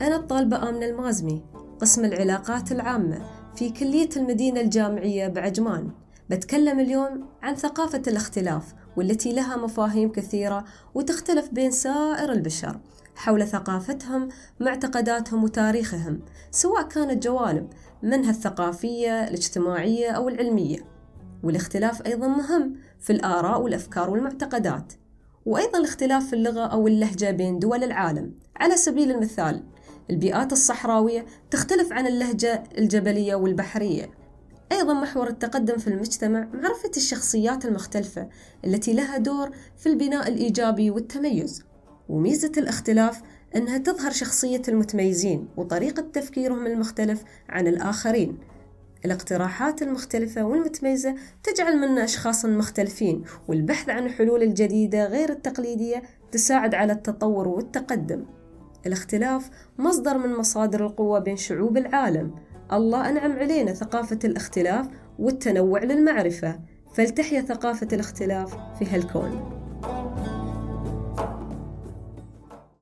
أنا الطالبة آمنة المازمي قسم العلاقات العامة في كلية المدينة الجامعية بعجمان. بتكلم اليوم عن ثقافة الاختلاف والتي لها مفاهيم كثيرة وتختلف بين سائر البشر حول ثقافتهم معتقداتهم وتاريخهم سواء كانت جوانب منها الثقافية الاجتماعية أو العلمية. والاختلاف أيضا مهم في الآراء والأفكار والمعتقدات. وأيضا الاختلاف في اللغة أو اللهجة بين دول العالم. على سبيل المثال البيئات الصحراوية تختلف عن اللهجة الجبلية والبحرية. أيضا محور التقدم في المجتمع معرفة الشخصيات المختلفة التي لها دور في البناء الإيجابي والتميز وميزة الاختلاف أنها تظهر شخصية المتميزين وطريقة تفكيرهم المختلف عن الآخرين. الاقتراحات المختلفة والمتميزة تجعل منا أشخاصا مختلفين والبحث عن حلول الجديدة غير التقليدية تساعد على التطور والتقدم. الاختلاف مصدر من مصادر القوة بين شعوب العالم. الله أنعم علينا ثقافة الاختلاف والتنوع للمعرفة. فلتحيا ثقافة الاختلاف في هالكون.